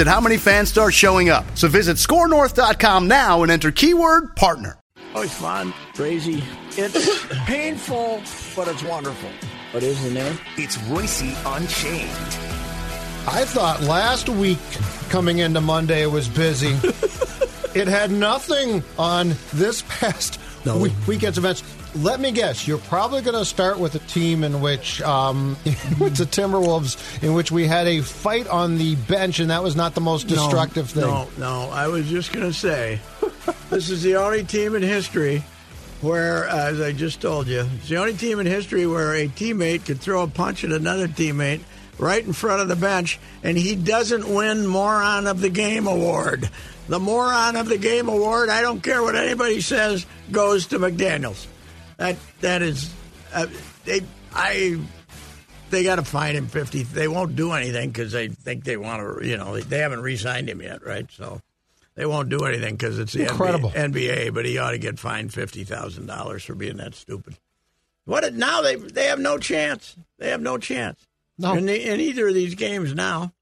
at how many fans start showing up. So visit scorenorth.com now and enter keyword partner. Oh, it's fun, crazy. It's painful, but it's wonderful. What is isn't it? It's Reusse Unchained. I thought last week coming into Monday was busy. it had nothing on this past No. week, weekend's events. Let me guess. You're probably going to start with a team in which um, it's the Timberwolves, in which we had a fight on the bench, and that was not the most destructive thing. No, no. I was just going to say, this is the only team in history where, as I just told you, it's the only team in history where a teammate could throw a punch at another teammate right in front of the bench, and he doesn't win Moron of the Game award. The Moron of the Game award, I don't care what anybody says, goes to McDaniels. That that is, uh, they I they got to fine him fifty. They won't do anything because they think they want to. You know, they haven't re-signed him yet, right? So they won't do anything because it's the Incredible. NBA, NBA. But he ought to get fined fifty thousand dollars for being that stupid. What now? They they have no chance. They have no chance. No. in, the, in either of these games now,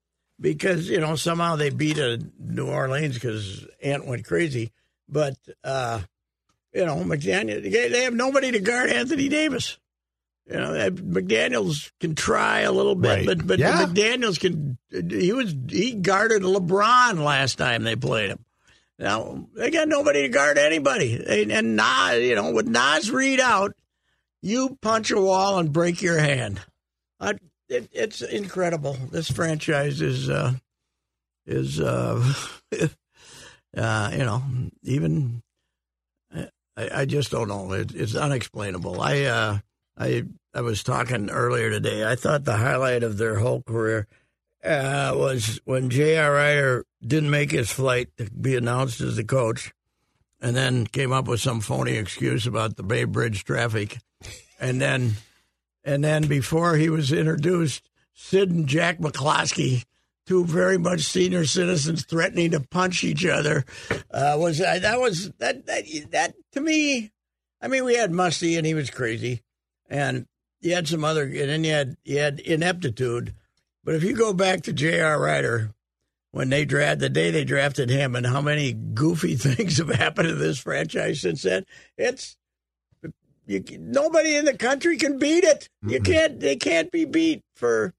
because you know somehow they beat a New Orleans because Ant went crazy. But uh, you know McDaniel, they have nobody to guard Anthony Davis. You know, McDaniel's can try a little bit, Right. but but Yeah. McDaniel's can. He was he guarded LeBron last time they played him. Now they got nobody to guard anybody, and, and Naz, you know, with Naz Reid out, you punch a wall and break your hand. I, it, it's incredible. This franchise is uh, is uh, uh, you know even I, I just don't know. It, it's unexplainable. I uh, I I was talking earlier today. I thought the highlight of their whole career uh, was when J.R. Rider didn't make his flight to be announced as the coach, and then came up with some phony excuse about the Bay Bridge traffic, and then and then before he was introduced, Sid and Jack McCloskey, two very much senior citizens threatening to punch each other, uh, was uh, that was that that that to me. I mean, we had Musty and he was crazy, and you had some other, and then you had you had ineptitude. But if you go back to J.R. Rider, when they draft the day they drafted him, and how many goofy things have happened to this franchise since then, it's you, nobody in the country can beat it. You can't. They can't be beat for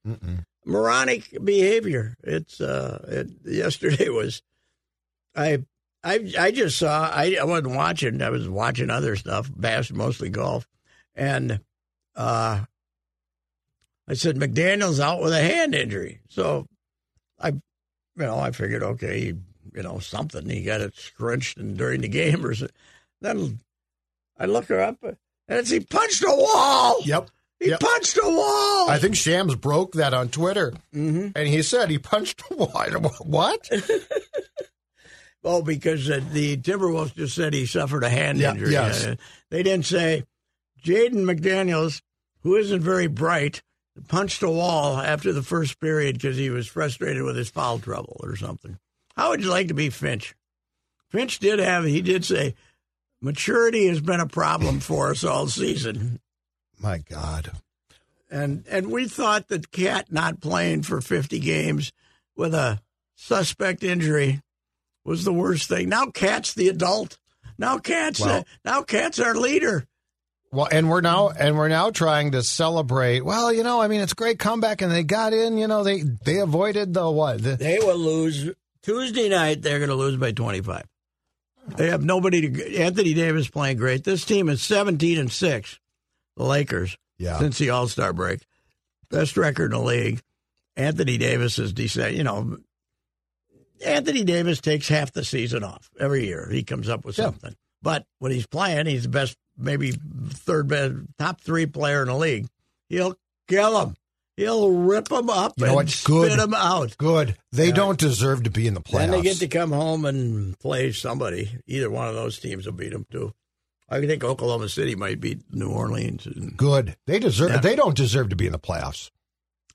moronic behavior. It's uh, it, yesterday was. I I I just saw. I, I wasn't watching. I was watching other stuff, bass, mostly golf, and uh, I said McDaniel's out with a hand injury. So I, you know, I figured okay, you know, something. He got it scrunched and during the game or so. Then I look her up and it's he punched a wall. Yep. He Yep. punched a wall. I think Shams broke that on Twitter, mm-hmm. and he said he punched a wall. What? Oh, because uh, the Timberwolves just said he suffered a hand Yeah, injury. yes. Uh, they didn't say Jaden McDaniels, who isn't very bright, punched a wall after the first period because he was frustrated with his foul trouble or something. How would you like to be Finch? Finch did have, he did say, maturity has been a problem for us all season. My God. And and we thought that KAT not playing for 50 games with a suspect injury was the worst thing. Now KAT's the adult. Now KAT's Well- now KAT's our leader. Well, and we're now and we're now trying to celebrate. Well, you know, I mean, it's a great comeback, and they got in. You know, they they avoided the what? The, They will lose Tuesday night. They're going to lose by 25. They have nobody to. Anthony Davis playing great. This team is 17 and six. The Lakers Yeah. since the All Star break, best record in the league. Anthony Davis is decent. You know, Anthony Davis takes half the season off every year. He comes up with Yeah. something. But when he's playing, he's the best, maybe third best, top three player in the league. He'll kill him. He'll rip them up You know and what's good? spit them out. Good. They don't deserve to be in the playoffs. Then they get to come home and play somebody. Either one of those teams will beat them too. I think Oklahoma City might beat New Orleans. And Good. They deserve. Yeah. They don't deserve to be in the playoffs.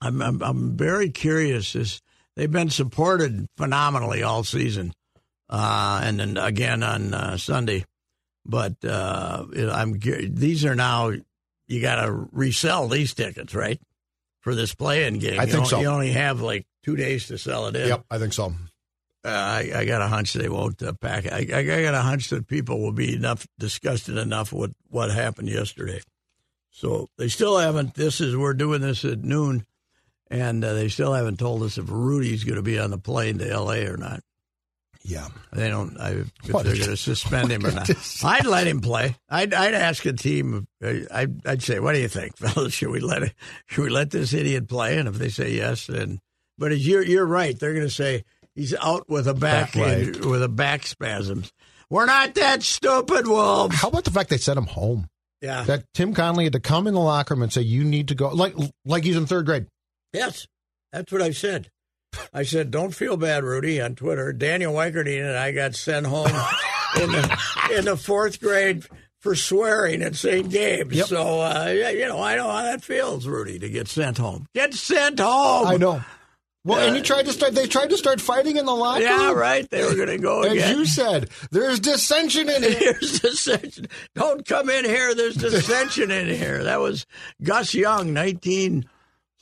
I'm, I'm I'm very curious. As they've been supported phenomenally all season, uh, and then again on uh, Sunday. But uh, I'm these are now you got to resell these tickets, right? For this play-in game, I you think so. You only have like two days to sell it in. Yep, I think so. Uh, I, I got a hunch they won't uh, pack. it. I, I got a hunch that people will be enough disgusted enough with what happened yesterday. So they still haven't. This is we're doing this at noon, and uh, they still haven't told us if Rudy's going to be on the plane to L.A. or not. Yeah. They don't. I, if What? they're going to suspend him or not. I'd let him play. I'd, I'd ask a team. uh, I'd, I'd say, "What do you think, fellas? Should we let it? Should we let this idiot play?" And if they say yes, then. But you're you're right. They're going to say he's out with a back, Back in- with a back spasms. We're not that stupid, wolves. How about the fact they sent him home? Yeah. That Tim Connelly had to come in the locker room and say, "You need to go," like like he's in third grade. Yes, that's what I said. I said, "Don't feel bad, Rudy." On Twitter, Daniel Weikerdine and I got sent home in the in the fourth grade for swearing at St. Gabe's. Yep. So uh, you know, I know how that feels, Rudy, to get sent home. Get sent home. I know. Well, and you tried to start. They tried to start fighting in the locker Yeah, room. right. They were going to go As again. you said, there's dissension in here. There's dissension. Don't come in here. There's dissension in here. That was Gus Young,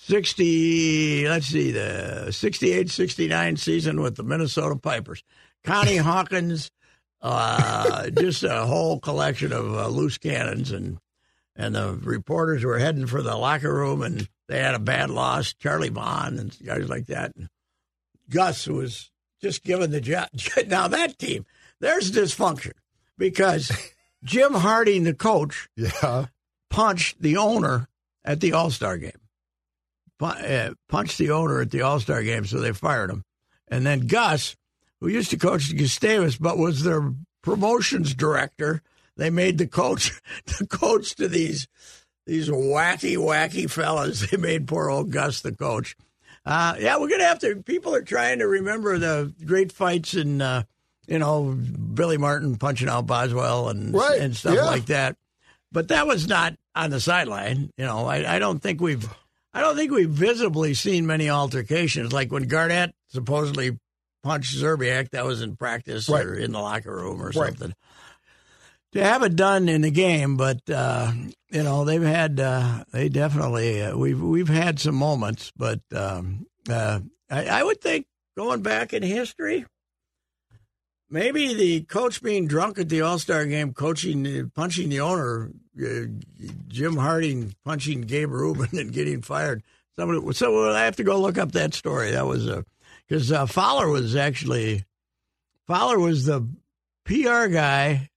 1960, let's see, the 68 69 season with the Minnesota Pipers. Connie Hawkins, uh, just a whole collection of uh, loose cannons. And, and the reporters were heading for the locker room, and they had a bad loss. Charlie Bond and guys like that. And Gus was just given the job. Now, that team, there's dysfunction because Jim Harding, the coach, Yeah. punched the owner at the All Star game. Uh, punched the owner at the All Star game, so they fired him. And then Gus, who used to coach Gustavus but was their promotions director, they made the coach the coach to these these wacky, wacky fellas. They made poor old Gus the coach. Uh, yeah, we're gonna have to. People are trying to remember the great fights and uh, you know, Billy Martin punching out Boswell and Right, and stuff yeah. like that. But that was not on the sideline. You know, I, I don't think we've, I don't think we've visibly seen many altercations. Like when Garnett supposedly punched Szczerbiak, that was in practice Right. or in the locker room or Right. something. To have it done in the game, but uh, you know they've had, uh, they definitely uh, we've we've had some moments, but um, uh, I, I would think going back in history, maybe the coach being drunk at the All Star game, coaching, punching the owner, uh, Jim Harding punching Gabe Rubin and getting fired. Somebody, so I have to go look up that story. That was a because uh, Fowler was actually Fowler was the PR guy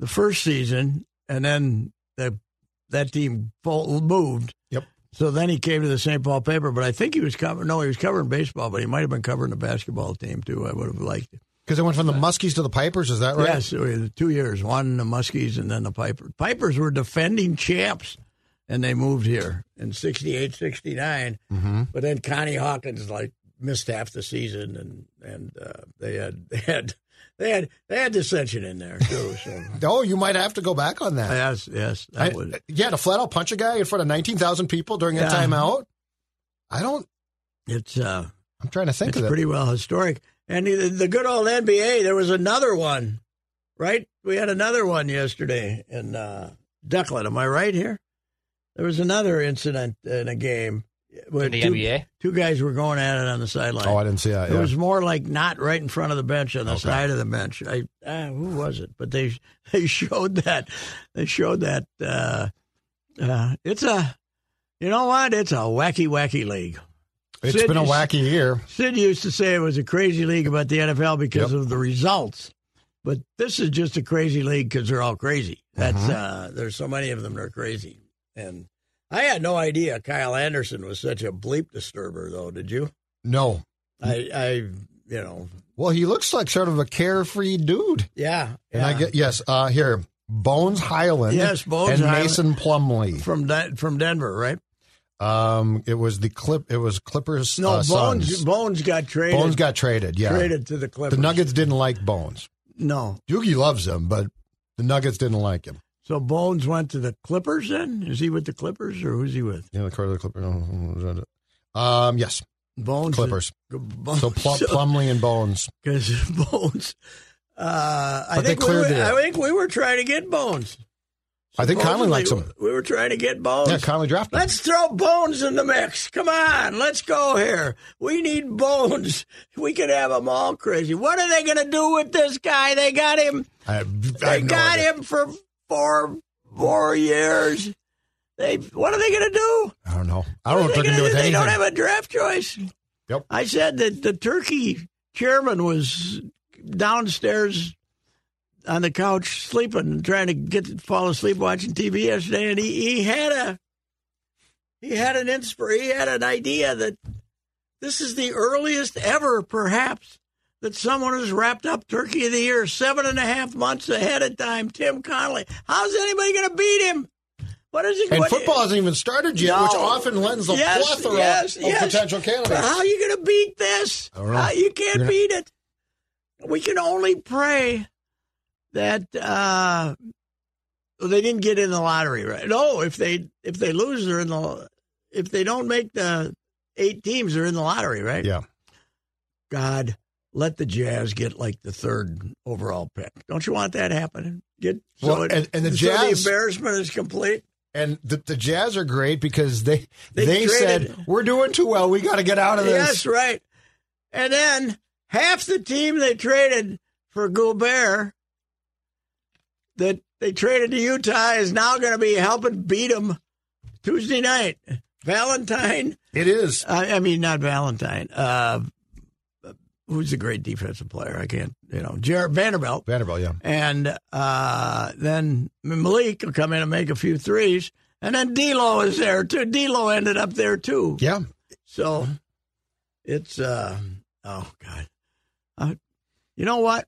the first season, and then the that team moved. Yep. So then he came to the St. Paul paper, but I think he was covering. No, he was covering baseball, but he might have been covering the basketball team too. I would have liked it. Because they went from the Muskies to the Pipers. Is that right? Yes, two years. One the Muskies and then the Pipers. Pipers were defending champs, and they moved here in 68, 69. Mm-hmm. But then Connie Hawkins like missed half the season, and and uh, they had they had they had they had dissension in there too. So Oh, you might have to go back on that. yes, yes, I, that was. yeah, to flat out punch a guy in front of nineteen thousand people during a Yeah. timeout. I don't. It's uh, I'm trying to think it's of it. pretty well historic. And the, the good old NBA, there was another one, right? We had another one yesterday in uh, Declan. Am I right here? There was another incident in a game. where In the two, NBA? Two guys were going at it on the sideline. oh, I didn't see that. It Yeah. was more like not right in front of the bench on the Okay. side of the bench. I ah, who was it? But they they showed that they showed that uh, uh, it's a you know what? It's a wacky wacky league. It's Sid- been a wacky year. Sid used to say it was a crazy league about the NFL because Yep. of the results. But this is just a crazy league because they're all crazy. That's Mm-hmm. uh, there's so many of them that are crazy, and I had no idea Kyle Anderson was such a bleep disturber. Though, did you? No. I, I, you know, Well, he looks like sort of a carefree dude. yeah. And I get yes, uh here. Bones Hyland. Yes, Bones and Hyland. Mason Plumlee. from Den- from Denver, right? Um it was the clip it was Clippers No, uh, Bones. Bones got traded. Bones got traded, yeah. traded to the Clippers. The Nuggets didn't like Bones. No, Doogie loves him, but the Nuggets didn't like him. so Bones went to the Clippers. Then is he with the Clippers or who's he with? Yeah, the Carter Clippers. Um, yes, Bones. Clippers. Bones, So Plum, Plumlee and Bones. because Bones. Uh, I But think we were. I think we were trying to get Bones. I think Connelly likes him. We were trying to get Bones. Yeah, Connelly drafted. him. Let's throw Bones in the mix. Come on, let's go here. We need Bones. We could have them all crazy. What are they going to do with this guy? They got him. I, I They no got idea. him for four four years. They what are they going to do? I don't know. I don't know What they're going to do with They don't have a draft choice. Yep. I said that the turkey chairman was downstairs on the couch sleeping, trying to get fall asleep watching TV yesterday, and he, he had a he had an inspir he had an idea that this is the earliest ever, perhaps, that someone has wrapped up Turkey of the Year seven and a half months ahead of time. Tim Connelly. How's anybody going to beat him? What is it? and what- football hasn't even started yet, No. which often lends a Yes, plethora yes, of yes. potential But candidates. how are you going to beat this? I don't know. How- you can't You're beat it. We can only pray that uh, they didn't get in the lottery, right? No, if they if they lose, they're in the. If they don't make the eight teams, they're in the lottery, right? Yeah. God, let the Jazz get like the third overall pick. Don't you want that happening? Get so Well, it- and- and the so Jazz- the embarrassment is complete. And the, the Jazz are great because they They they, traded- said we're doing too well. We got to get out of this. Yes, right. And then half the team they traded for Gobert that they traded to Utah is now going to be helping beat them Tuesday night. Valentine, It is. I, I mean, not Valentine. Uh, who's a great defensive player? I can't, you know, Jared Vanderbilt. Vanderbilt, yeah. And uh, then Malik will come in and make a few threes. And then D'Lo is there too. D'Lo ended up there too. Yeah. So it's uh oh god, uh, you know what?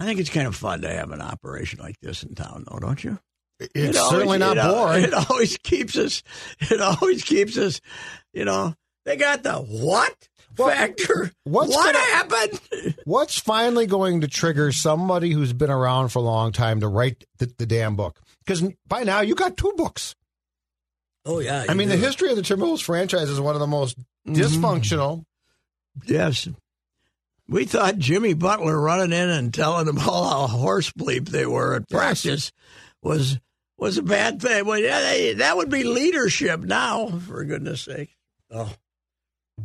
I think it's kind of fun to have an operation like this in town, though, don't you? It's It always- certainly not it boring. It always keeps us. It always keeps us. You know, they got the what Well, factor? what's what gonna- happened? What's finally going to trigger somebody who's been around for a long time to write the, the damn book? Because by now you got two books. Oh yeah, I mean, the history of the Timberwolves franchise is one of the most Mm-hmm. dysfunctional. Yes. We thought Jimmy Butler running in and telling them all how horse bleep they were at practice was was a bad thing. Well, yeah, they, that would be leadership now, for goodness sake. Oh,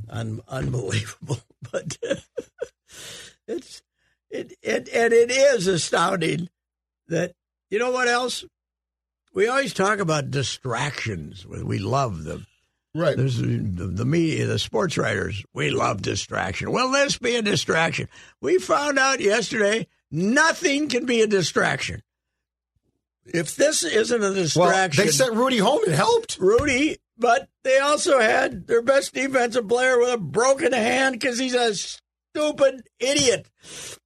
un, unbelievable! But it's it, it and it is astounding that you know what else. We always talk about distractions. We love them. Right. There's the, the media, the sports writers. We love distraction. Will this be a distraction? We found out yesterday nothing can be a distraction. If this isn't a Well, distraction, they sent Rudy home. It helped. Rudy, but they also had their best defensive player with a broken hand because he's a stupid idiot.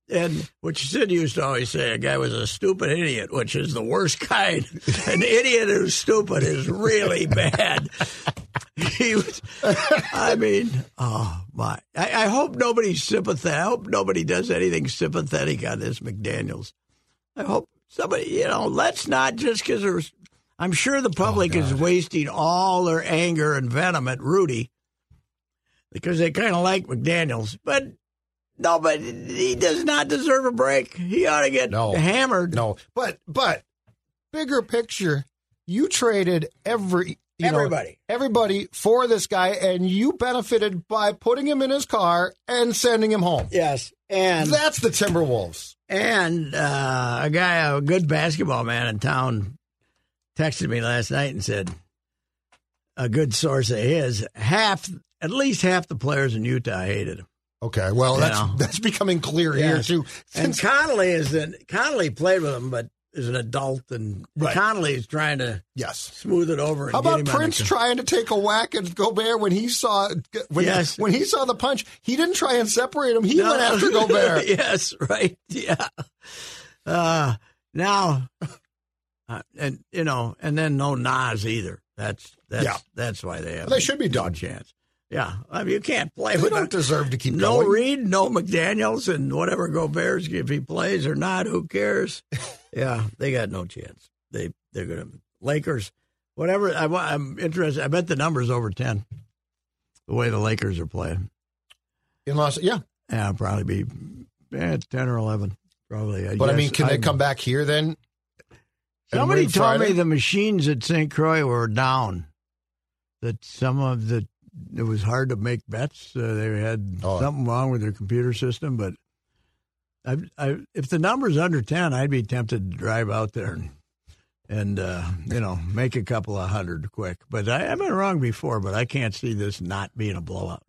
And which Sid used to always say, a guy was a stupid idiot, which is the worst kind. An idiot who's stupid is really bad. He was, I mean, oh my! I, I hope nobody's sympathetic. I hope nobody does anything sympathetic on this McDaniel's. I hope somebody, you know, let's not just because there's. I'm sure the public oh, is wasting all their anger and venom at Rudy because they kind of like McDaniel's, but no, but he does not deserve a break. He ought to get No. hammered. No, but but bigger picture, you traded every you know, Everybody. everybody for this guy, and you benefited by putting him in his car and sending him home. Yes, and That's the Timberwolves. And uh, a guy, a good basketball man in town, texted me last night and said, a good source of his, half, at least half the players in Utah hated him. Okay, well, that's Yeah. that's becoming clear here Yes. too. And Conley is an Conley played with him, but is an adult, and Right. Conley is trying to yes. smooth it over. And How about Prince trying to take a whack at Gobert when he saw when, Yes. when he saw the punch? He didn't try and separate him. He went after Gobert. yes, right. Yeah. Uh, now, uh, and you know, and then no Naz either. That's that's Yeah. that's why they have. They should be done. chance. Yeah, I mean, you can't play They with don't deserve to keep no going. Reid, no McDaniel's, and whatever Gobert's if he plays or not, who cares? yeah, they got no chance. They they're gonna Lakers, whatever. I, I'm interested. I bet the number's over ten. The way the Lakers are playing, in Los, yeah. yeah, probably be eh, ten or eleven. Probably. But I mean, can they I'm- come back here then? Somebody told Friday? me the machines at St. Croix were down. That some of the it was hard to make bets. Uh, they had Oh. something wrong with their computer system. But I, I, if the number's under ten, I'd be tempted to drive out there and and uh, you know make a couple of hundred quick. But I, I've been wrong before. But I can't see this not being a blowout.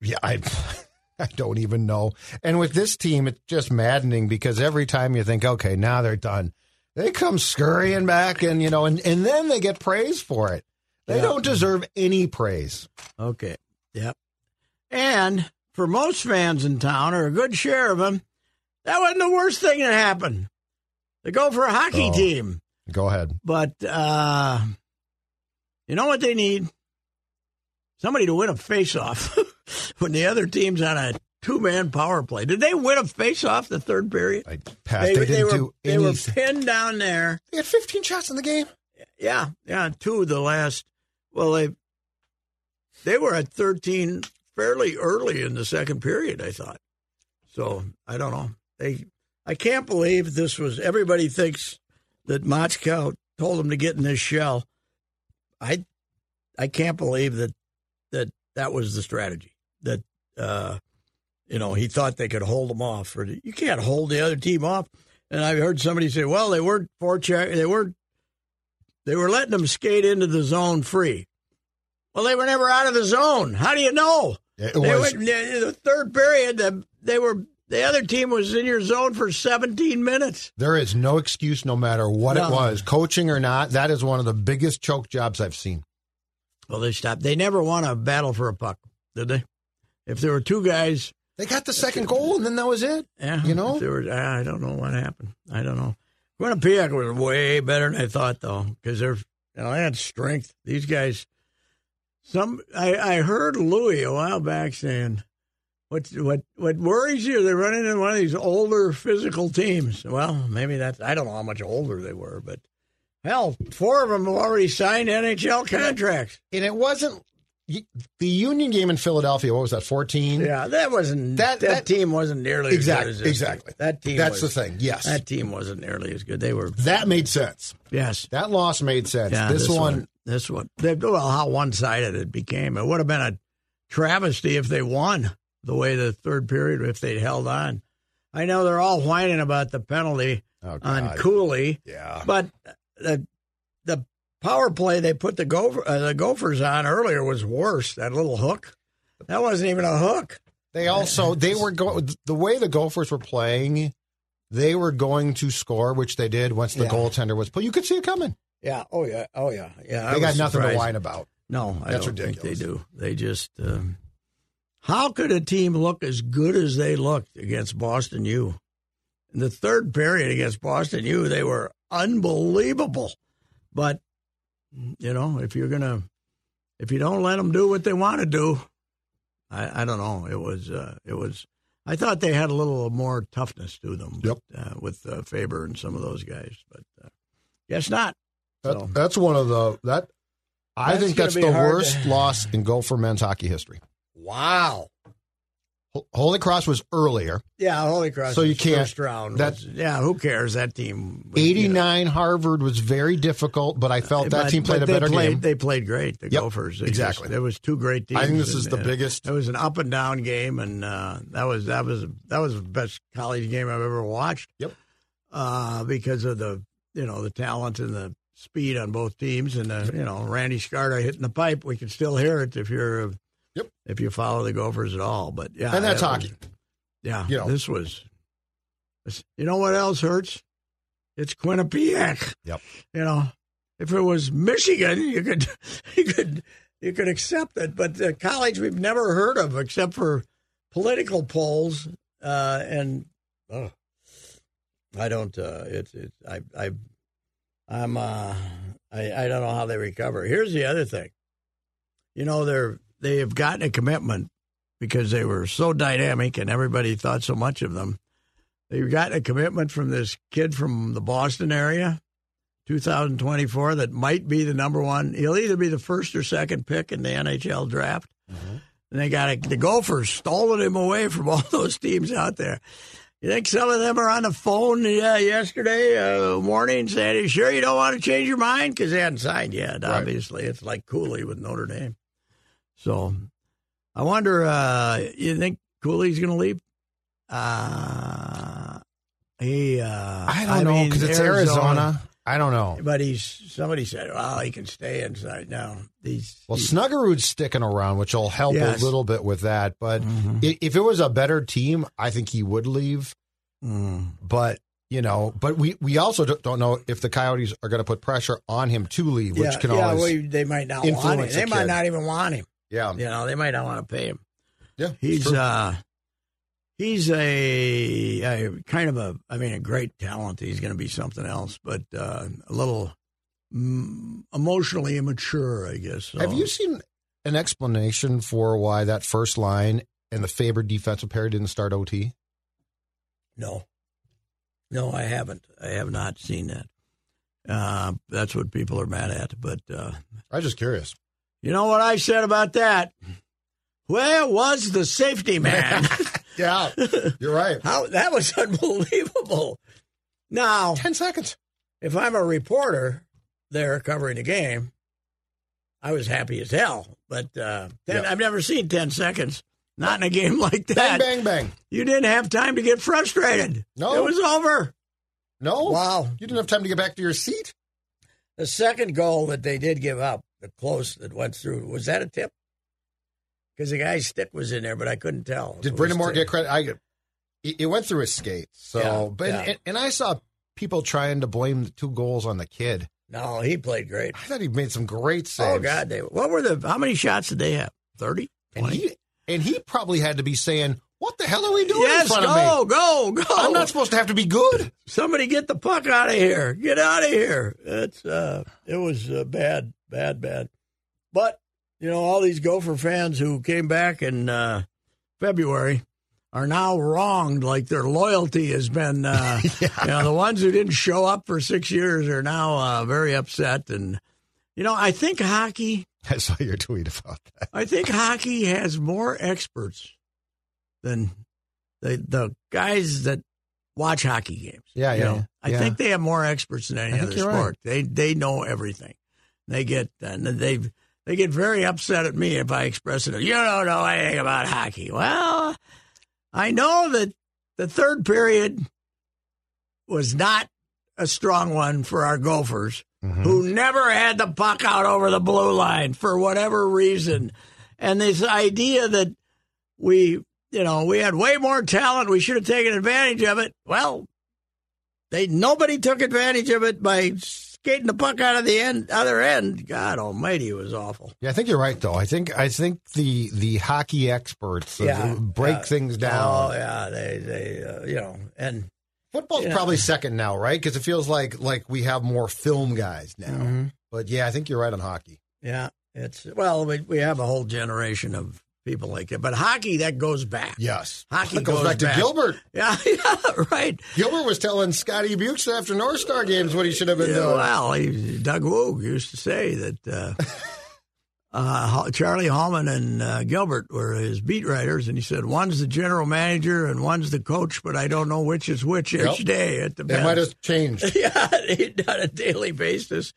Yeah, I, I don't even know. And with this team, it's just maddening because every time you think, okay, now they're done, they come scurrying back, and you know, and, and then they get praised for it. They Yeah. don't deserve any praise. Okay. Yep. And for most fans in town, or a good share of them, that wasn't the worst thing that happened. They go for a hockey Oh. team. Go ahead. But uh, you know what they need? Somebody to win a face-off when the other team's on a two-man power play. Did they win a face-off the third period? I passed. They, didn't were, do they were pinned down there. They had 15 shots in the game. Yeah, yeah, two of the last. Well, they they were at thirteen fairly early in the second period. I thought. So I don't know. They, I can't believe this was. Everybody thinks that Motzko told them to get in this shell. I, I can't believe that that that was the strategy. That uh, you know he thought they could hold them off. Or you can't hold the other team off. And I heard somebody say, "Well, they weren't forecheck. They weren't they were letting them skate into the zone free. Well, they were never out of the zone. How do you know? It They was. went, in the third period, the, they were the other team was in your zone for 17 minutes. There is no excuse, no matter what No. it was, coaching or not. That is one of the biggest choke jobs I've seen. Well, they stopped. They never won a battle for a puck, did they? If there were two guys, They got the second goal, and then that was it. yeah, You know? if there were, I don't know what happened. I don't know. Quinnipiac was way better than I thought, though, because they're you know they had strength. These guys. Some I, I heard Louis a while back saying, "What what what worries you? They're running in one of these older physical teams." Well, maybe that's I don't know how much older they were, but hell, four of them have already signed NHL contracts. And it wasn't the Union game in Philadelphia. What was that? Fourteen. Yeah, that wasn't That- that that- team wasn't nearly Exactly, as good as this exactly. That team. That's was, the thing. Yes, That team wasn't nearly as good. They were that made sense. yes. That loss made sense. Yeah, this, one, this one. They, well, how one sided it became. It would have been a travesty if they won the way the third period if they'd held on. I know they're all whining about the penalty Oh, on Cooley, yeah. but the power play they put the gopher uh, the Gophers on earlier was worse. That little hook, that wasn't even a hook. They also they were going the way the Gophers were playing. They were going to score, which they did once the Yeah. goaltender was. But you could see it coming. Yeah. Oh yeah. Oh yeah. Yeah. I They got nothing to whine about. No, I That's ridiculous. they do. They just. Um, how could a team look as good as they looked against Boston U? In the third period against Boston U, they were unbelievable. But you know, if you're gonna, if you don't let them do what they want to do, I, I don't know. It was, uh, it was. I thought they had a little more toughness to them. Yep. Uh, with uh, Faber and some of those guys, but uh, guess not. That, So- That's one of the that. I That's think that's the worst to- loss in Gopher men's hockey history. Wow. Ho- Holy Cross was earlier. Yeah, Holy Cross. So you was can't- First round. that- yeah, who cares? That team. was, you know, 89 Harvard was very difficult, but I felt that but- team played a better played, game. They played great. The Yep, Gophers. They exactly. Just, there was two great teams. I think this is the biggest- It was an up and down game, and uh, that was that was that was the best college game I've ever watched. Yep. Uh, because of the you know the talent and the speed on both teams, and uh, you know Randy Skarda hitting the pipe. We can still hear it if you're a Yep. If you follow the Gophers at all, but yeah, and that's that hockey. was- yeah, You know. this was. this- You know what else hurts? It's Quinnipiac. Yep. You know, if it was Michigan, you could, you could, you could accept it. But the college we've never heard of except for political polls, uh, and oh, I don't. Uh, it's it's I I I'm uh I I don't know how they recover. Here's the other thing. You know they're they have gotten a commitment because they were so dynamic and everybody thought so much of them. They've gotten a commitment from this kid from the Boston area, 2024, that might be the number one. He'll either be the first or second pick in the NHL draft. And they got a, the Gophers stolen him away from all those teams out there. You think some of them are on the phone uh, yesterday uh, morning saying, "Are you sure you don't want to change your mind?" Because they hadn't signed yet. Obviously, it's like Cooley with Notre Dame. So, I wonder. Uh, you think Cooley's going to leave? Uh, he. Uh, I don't know because it's Arizona. I don't know. But he's somebody said, "Well, he can stay inside now." He's Well, he's- Snuggerud's sticking around, which will help Yes. a little bit with that. But Mhm. if it was a better team, I think he would leave. Mm. But you know, but we we also don't know if the Coyotes are going to put pressure on him to leave, which yeah, can yeah, always well, they might not want him. They might kid. not even want him. Yeah You know, they might not want to pay him. yeah. He's uh he's a, a kind of a I mean a great talent. He's going to be something else, but uh, a little mm, emotionally immature, I guess. So. Have you seen an explanation for why that first line and the favored defensive pair didn't start OT? No, no, I haven't. I have not seen that. Uh, that's what people are mad at. But uh, I'm just curious. You know what I said about that? Where was the safety man? Yeah, you're right. How that was unbelievable. Now, Ten seconds. if I'm a reporter there covering the game, I was happy as hell. But uh, ten, Yeah. I've never seen 10 seconds. Not in a game like that. Bang, bang, bang. You didn't have time to get frustrated. No. It was over. No. Wow. You didn't have time to get back to your seat. The second goal that they did give up, the close that went through, was that a tip? Because the guy's stick was in there, but I couldn't tell. Did Brendan Moore get credit? I. It it went through his skate. So, Yeah, but yeah. And, and I saw people trying to blame the two goals on the kid. No, he played great. I thought he made some great oh, saves. Oh God, they what were the? How many shots did they have? Thirty. And he and he probably had to be saying, "What the hell are we doing in Yes, front go, of me? go, go. I'm not supposed to have to be good." Somebody get the puck out of here. Get out of here. It's uh it was uh, bad, bad, bad. But, you know, all these Gopher fans who came back in uh February are now wronged like their loyalty has been uh you know, the ones who didn't show up for 6 years are now uh very upset and you know, I think hockey I saw your tweet about that. I think hockey has more experts than the the guys that watch hockey games. Yeah, yeah, know, I yeah. think they have more experts than any other sport. right. They they know everything. They get and they they get very upset at me if I express it. You don't know anything about hockey. Well, I know that the third period was not a strong one for our Gophers, Mm-hmm. who never had the puck out over the blue line for whatever reason. And this idea that we, you know, we had way more talent, we should have taken advantage of it. Well, they nobody took advantage of it by skating the puck out of the end, other end. God Almighty, it was awful. Yeah, I think you're right though. I think I think the the hockey experts uh, break yeah. things down. Oh yeah, they they uh, you know, and Football's Yeah. probably second now, right? Because it feels like like we have more film guys now. Mm-hmm. But yeah, I think you're right on hockey. yeah, it's well, we we have a whole generation of people like that, but hockey that goes back. Yes, Hockey It goes, goes back to back. Gilbert. Yeah, yeah, right. Gilbert was telling Scotty Bukes after North Star games what he should have been Yeah, doing. well, he, Doug Woog used to say that uh, uh, Charlie Hallman and uh, Gilbert were his beat writers, and he said one's the general manager and one's the coach, but I don't know which is which Yep. each day at the It bench. might have changed. yeah, on a daily basis.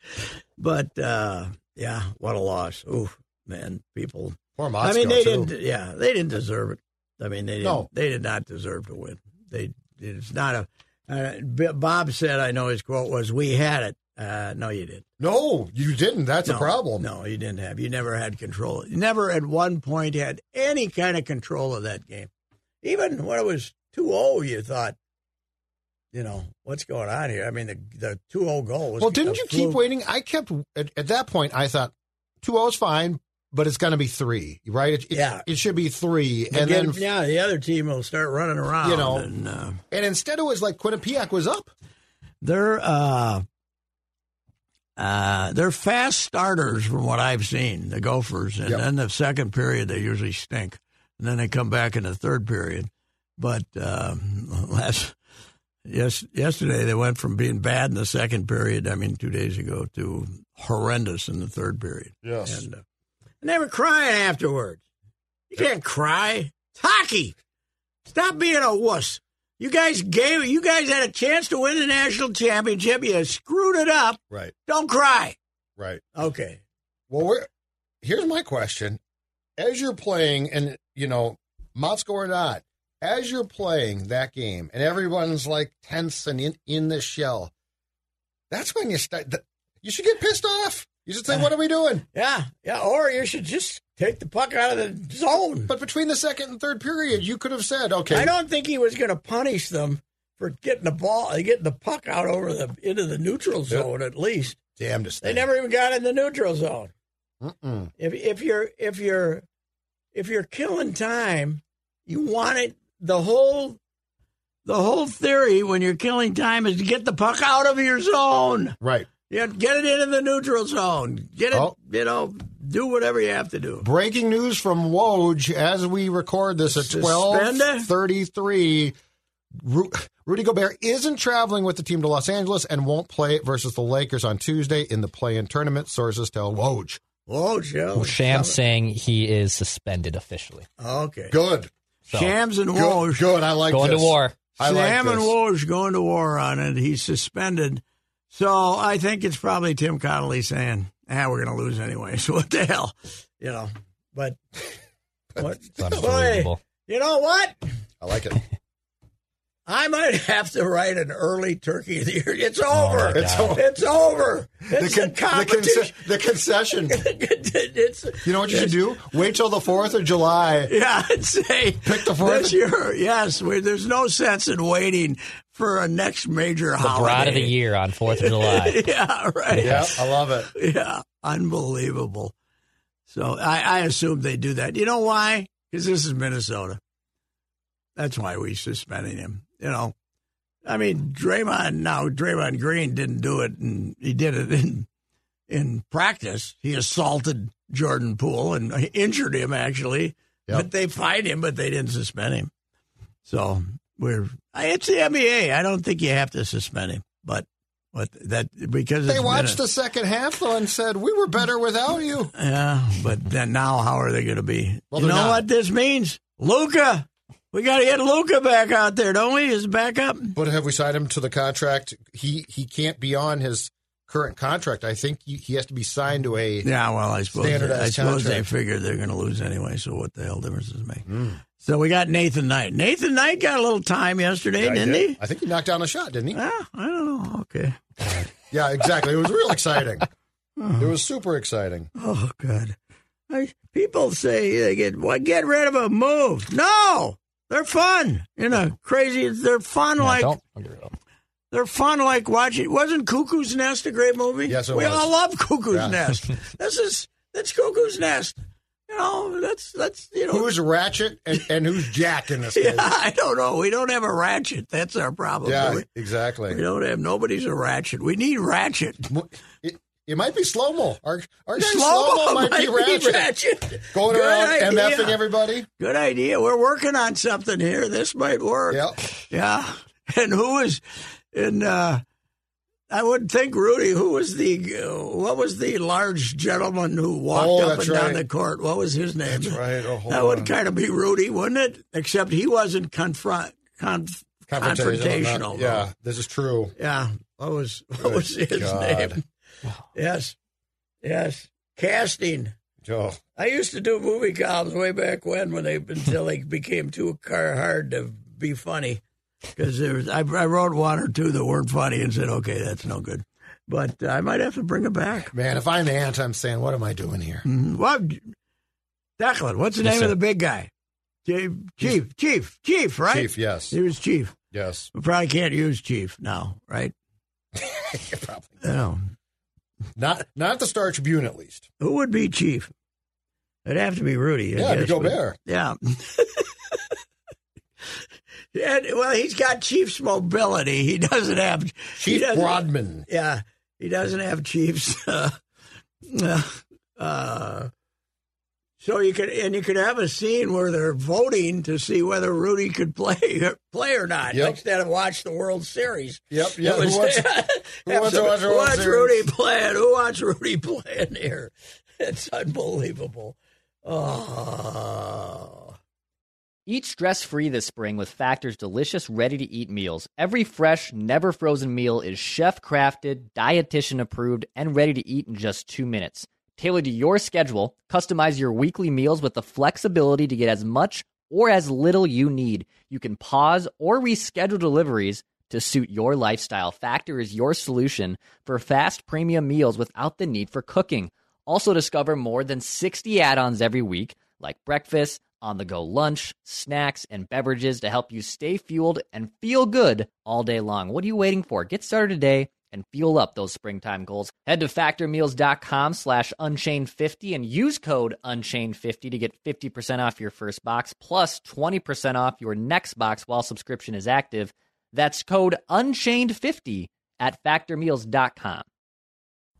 But uh, yeah, what a loss! Ooh, man, people. Poor Motzko, I mean, they too. didn't. Yeah, they didn't deserve it. I mean, they didn't, No. they did not deserve to win. They it's not a. Uh, Bob said, I know his quote was, "We had it." Uh, no, you didn't. No, you didn't. That's no, a problem. No, you didn't have. You never had control. You never at one point had any kind of control of that game. Even when it was 2-0, you thought, you know, what's going on here? I mean, the the 2-0 goal was Well, didn't you keep waiting? I kept at, at that point. I thought two zero is fine, but it's going to be three, right? It, it- Yeah. it should be three, But and get- then yeah, the other team will start running around. You know. and, uh, and instead it was like Quinnipiac was up. they're uh, uh, they're fast starters from what I've seen. The Gophers, and Yep. then the second period they usually stink, and then they come back in the third period. But um, last yes, yesterday they went from being bad in the second period. I mean, two days ago to horrendous in the third period. Yes. and, uh, and they were crying afterwards. You can't cry. It's hockey. Stop being a wuss. You guys gave. You guys had a chance to win the national championship. You screwed it up. Right. Don't cry. Right. Okay. Well, we're, here's my question: As you're playing, and you know, Motzko or not, as you're playing that game, and everyone's like tense and in in the shell, that's when you start. th- You should get pissed off. You should say, "What are we doing?" Yeah. Yeah. Or you should just take the puck out of the zone. But between the second and third period, you could have said, "Okay, I don't think he was going to punish them for getting the ball, uh, getting the puck out over the into the neutral zone. At least damnedest they never even got in the neutral zone. Mm-mm. If if you're if you're if you're killing time, you want it. The whole the whole theory when you're killing time is to get the puck out of your zone. Right. Yeah, get it into the neutral zone. Get it. Oh. You know, do whatever you have to do. Breaking news from Woj as we record this at Suspended? twelve thirty three. Rudy Gobert isn't traveling with the team to Los Angeles and won't play versus the Lakers on Tuesday in the play-in tournament. Sources tell Woj. Oh, Joe. Sham saying he is suspended officially. Okay. Good. So, Shams and Good. Woj. Good. I like going this. to war. I like Sam and this. Woj going to war on it. He's suspended. So I think it's probably Tim Connelly saying, ah, we're going to lose anyway. So what the hell? You know, but what? Boy, you know what? I like it. I might have to write an early turkey of the year. It's Oh, over. my It's over. It's over. The, It's con- the, competition. conce- the concession. You know what you should do? Wait till the 4th of July. Yeah, I'd say Pick the fourth. this year. Yes, we, there's no sense in waiting for a next major The holiday. bride of the year on 4th of July. yeah, right. Yeah, I love it. Yeah, unbelievable. So I, I assume they do that. You know why? Because this is Minnesota. That's why we suspended him. You know, I mean, Draymond. Now Draymond Green didn't do it, and he did it in in practice. He assaulted Jordan Poole and injured him actually. Yep. But they fined him, but they didn't suspend him. So we're it's the NBA. I don't think you have to suspend him, but but that because They watched Minne- the second half, though, and said, We were better without you. yeah, but then now how are they going to be? Well, you know not. what this means? Luka. We got to get Luka back out there, don't we? Is back up? But have we signed him to the contract? He he can't be on his current contract. I think he, he has to be signed to a. Yeah, well, I suppose Standardized I suppose they contract. figure they're going to lose anyway. So what the hell difference does it make? Hmm. So we got Nathan Knight. Nathan Knight got a little time yesterday, I didn't did. he? I think he knocked down a shot, didn't he? Ah, I don't know. Okay. Yeah, exactly. It was real exciting. It was super exciting. Oh, good. I, people say they get well, get rid of a move. No, they're fun. You know, crazy. They're fun Yeah, like don't agree with him. They're fun like watching. Wasn't Cuckoo's Nest a great movie? Yes, it we was. all love Cuckoo's Yeah. Nest. This is that's Cuckoo's Nest. You know, that's that's you know. Who's Ratched and, and who's Jack in this yeah, case? I don't know. We don't have a ratchet. That's our problem. Yeah, we? exactly. we don't have. Nobody's a ratchet. We need ratchet. It, it might be slow mo. Our, our guy Slow-mo Slow-mo might, be Ratched. ratchet. Going Good around idea. MFing everybody. Good idea. We're working on something here. This might work. Yep. Yeah. And who is in uh I would think Rudy, who was the uh, what was the large gentleman who walked Oh, up and down the court? What was his name? That's right. Oh, that would kind of be Rudy, wouldn't it? Except he wasn't confront conf, confrontational. though. Yeah, this is true. Yeah. What was what Good was his God. name? Yes. Yes. Casting. Oh, I used to do movie columns way back when, when they until they became too car hard to be funny. Because there was, I, I wrote one or two that weren't funny and said, "Okay, that's no good." but I might have to bring it back. Man, if I'm the Ant, I'm saying, what am I doing here? Mhm. Well, Declan, what's the Yes, name sir. of the big guy? Chief, chief, chief, chief, right? Chief, yes. He was chief. Yes. We probably can't use chief now, right? Probably. No. Not not the Star Tribune, at least. Who would be chief? It'd have to be Rudy. I Yeah, guess, to go but- Yeah. and, well, he's got chief's mobility. He doesn't have he Chief doesn't- Broadman. Yeah, he doesn't have chiefs. Uh, uh, so you could and you could have a scene where they're voting to see whether Rudy could play play or not Yep. instead of watch the World Series. Yep, It was- who wants- who wants to watch who World wants Rudy playing? Who wants Rudy playing here? It's unbelievable. Oh. Eat stress free this spring with Factor's delicious, ready to eat meals. Every fresh, never frozen meal is chef crafted, dietitian approved, and ready to eat in just two minutes. Tailored to your schedule, customize your weekly meals with the flexibility to get as much or as little you need. You can pause or reschedule deliveries to suit your lifestyle. Factor is your solution for fast premium meals without the need for cooking. Also, discover more than 60 add ons every week, like breakfast, on the go lunch, snacks, and beverages to help you stay fueled and feel good all day long. What are you waiting for? Get started today and fuel up those springtime goals. Head to factormeals.com slash unchained50 and use code unchained50 to get 50% off your first box plus 20% off your next box while subscription is active. That's code unchained50 at factormeals.com.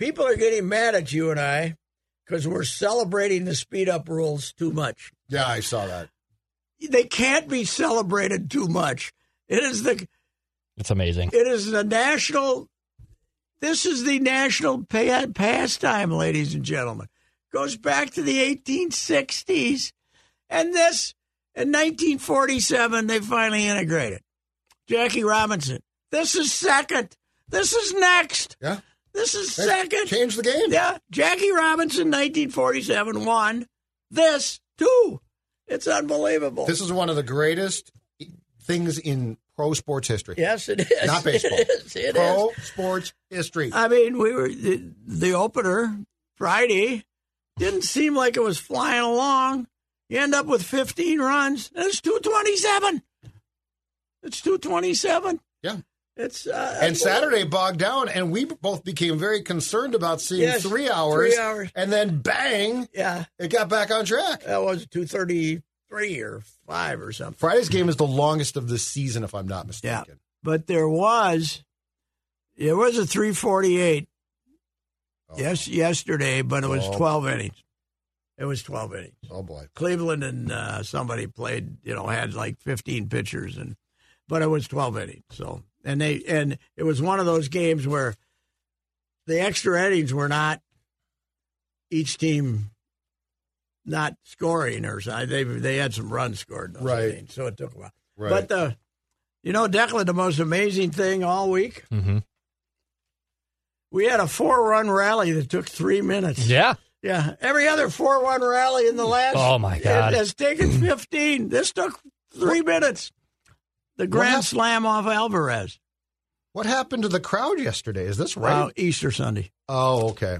people are getting mad at you and I because we're celebrating the speed up rules too much. Yeah, I saw that. They can't be celebrated too much. It is the It's amazing. it is the national. This is the national pa- pastime, ladies and gentlemen. Goes back to the 1860s, and this in 1947 they finally integrated. Jackie Robinson. This is second. This is next. Yeah. This is They second. Change the game. Yeah, Jackie Robinson, 1947, won. This too. It's unbelievable. This is one of the greatest things in pro sports history. yes, it is. Not baseball. It is. It is. pro sports history. I mean, we were the, the opener Friday didn't seem like it was flying along. You end up with 15 runs. and It's 227. It's 227. Yeah. It's uh, and Saturday bogged down, and we both became very concerned about seeing Yes, three hours. three hours. And then bang, Yeah, it got back on track. that was 233 or 5 or something. Friday's game is the longest of the season, if I'm not mistaken. But there was it was a 348 yes yesterday, but it was Oh. 12 innings. It was 12 innings. Oh boy. Cleveland and uh, somebody played, you know, had like 15 pitchers, and but it was 12 innings. So and they and it was one of those games where the extra innings were not each team not scoring or something. They they had some runs scored, Right. innings, so it took a while. Right. But the you know, Declan, the most amazing thing all week, hmm we had a four-run rally that took three minutes. Yeah. Yeah, every other four-run rally in the last Oh, my God. it has taken fifteen. this took three minutes. The grand hap- slam off Alvarez. what happened to the crowd yesterday? Is this right? Wow, Easter Sunday. Oh, okay.